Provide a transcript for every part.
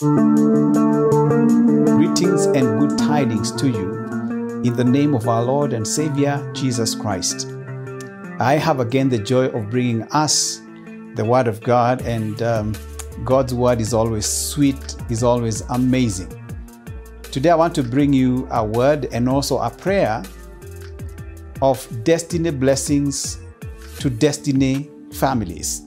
Greetings and good tidings to you in the name of our Lord and Savior Jesus Christ. I have again the joy of bringing us the Word of God, and um, God's Word is always sweet, is always amazing. Today, I want to bring you a word and also a prayer of destiny blessings to destiny families.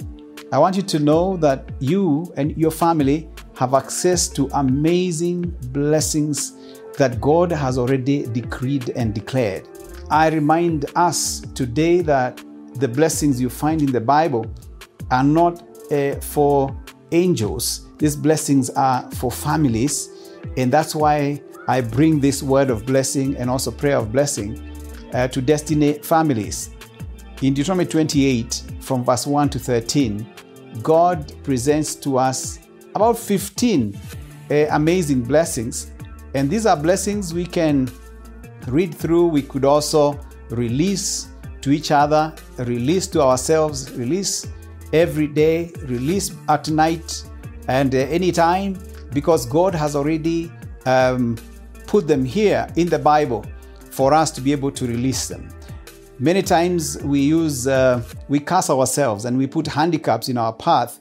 I want you to know that you and your family have access to amazing blessings that God has already decreed and declared. I remind us today that the blessings you find in the Bible are not uh, for angels, these blessings are for families. And that's why I bring this word of blessing and also prayer of blessing uh, to destiny families. In Deuteronomy 28, from verse 1 to 13, God presents to us about 15 uh, amazing blessings. And these are blessings we can read through. We could also release to each other, release to ourselves, release every day, release at night and uh, anytime, because God has already um, put them here in the Bible for us to be able to release them. Many times we use, uh, we curse ourselves and we put handicaps in our path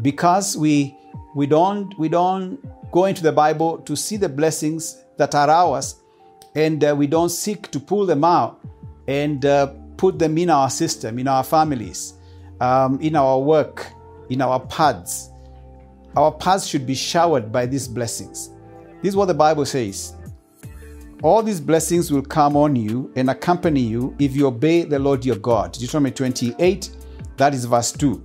because we we don't we don't go into the bible to see the blessings that are ours and uh, we don't seek to pull them out and uh, put them in our system in our families um, in our work in our paths. Our paths should be showered by these blessings. This is what the bible says. All these blessings will come on you and accompany you if you obey the lord your god. Deuteronomy 28 that is verse 2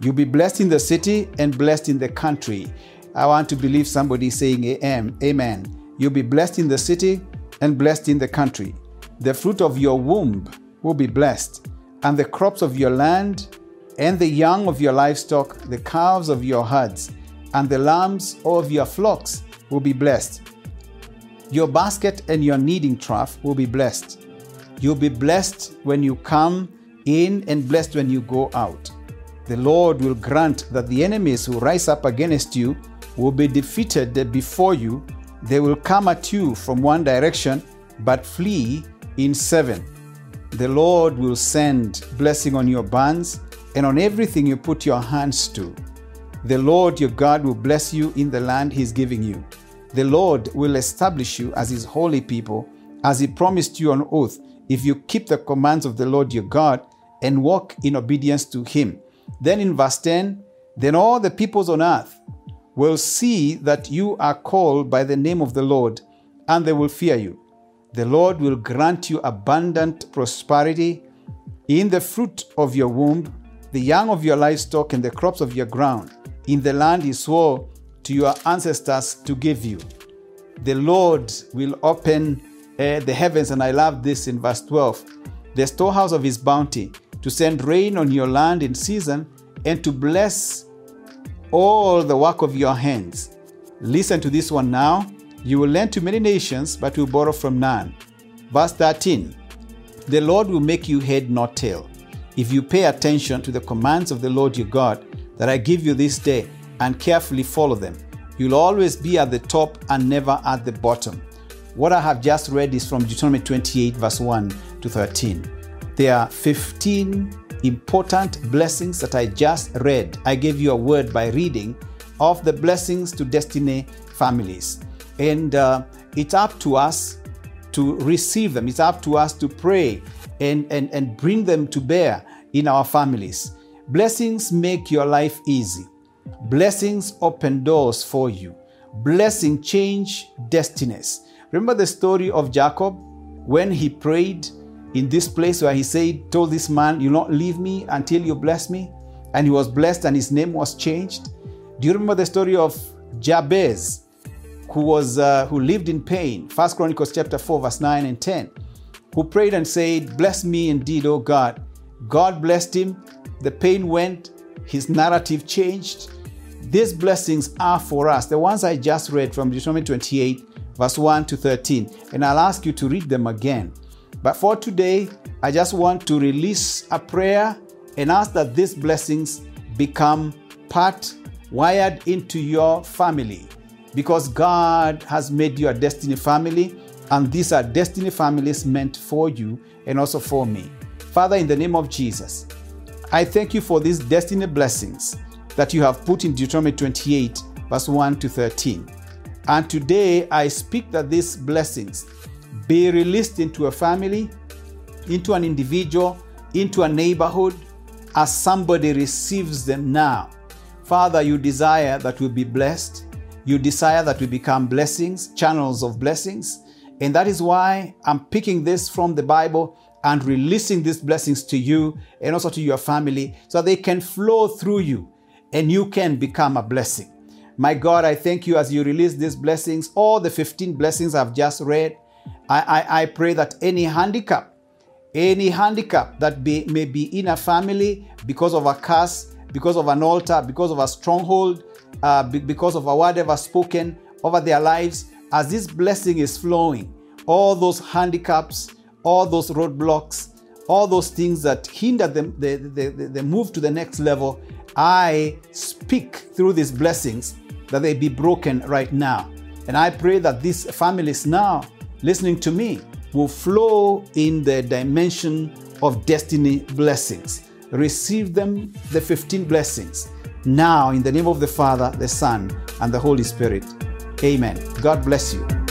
You'll be blessed in the city and blessed in the country. I want to believe somebody saying amen. You'll be blessed in the city and blessed in the country. The fruit of your womb will be blessed, and the crops of your land, and the young of your livestock, the calves of your herds, and the lambs of your flocks will be blessed. Your basket and your kneading trough will be blessed. You'll be blessed when you come in and blessed when you go out. The Lord will grant that the enemies who rise up against you will be defeated before you. They will come at you from one direction, but flee in seven. The Lord will send blessing on your barns and on everything you put your hands to. The Lord your God will bless you in the land he is giving you. The Lord will establish you as his holy people, as he promised you on oath, if you keep the commands of the Lord your God and walk in obedience to him. Then in verse 10, then all the peoples on earth will see that you are called by the name of the Lord, and they will fear you. The Lord will grant you abundant prosperity in the fruit of your womb, the young of your livestock, and the crops of your ground, in the land he swore to your ancestors to give you. The Lord will open uh, the heavens, and I love this in verse 12 the storehouse of his bounty to send rain on your land in season, and to bless all the work of your hands. Listen to this one now. You will lend to many nations, but will borrow from none. Verse 13 The Lord will make you head, not tail, if you pay attention to the commands of the Lord your God that I give you this day and carefully follow them. You'll always be at the top and never at the bottom. What I have just read is from Deuteronomy 28, verse 1 to 13. There are 15 important blessings that I just read. I gave you a word by reading of the blessings to destiny families. And uh, it's up to us to receive them, it's up to us to pray and, and, and bring them to bear in our families. Blessings make your life easy, blessings open doors for you, blessing change destinies. Remember the story of Jacob when he prayed in this place where he said, told this man, You'll not leave me until you bless me. And he was blessed and his name was changed. Do you remember the story of Jabez, who was uh, who lived in pain? First Chronicles chapter 4, verse 9 and 10, who prayed and said, Bless me indeed, O God. God blessed him, the pain went, his narrative changed. These blessings are for us, the ones I just read from Deuteronomy 28, verse 1 to 13. And I'll ask you to read them again. But for today, I just want to release a prayer and ask that these blessings become part wired into your family. because God has made you a destiny family, and these are destiny families meant for you and also for me. Father, in the name of Jesus, I thank you for these destiny blessings that you have put in Deuteronomy 28, verse 1 to 13. And today I speak that these blessings be released into a family, into an individual, into a neighborhood, as somebody receives them now. Father, you desire that we be blessed. You desire that we become blessings, channels of blessings. And that is why I'm picking this from the Bible and releasing these blessings to you and also to your family so they can flow through you and you can become a blessing. My God, I thank you as you release these blessings, all the 15 blessings I've just read. I, I, I pray that any handicap, any handicap that be, may be in a family because of a curse, because of an altar, because of a stronghold, uh, because of a word ever spoken over their lives, as this blessing is flowing, all those handicaps, all those roadblocks, all those things that hinder them, the, the, the, the move to the next level, I speak through these blessings that they be broken right now. And I pray that these families now listening to me will flow in the dimension of destiny blessings. Receive them, the 15 blessings, now in the name of the Father, the Son, and the Holy Spirit. Amen. God bless you.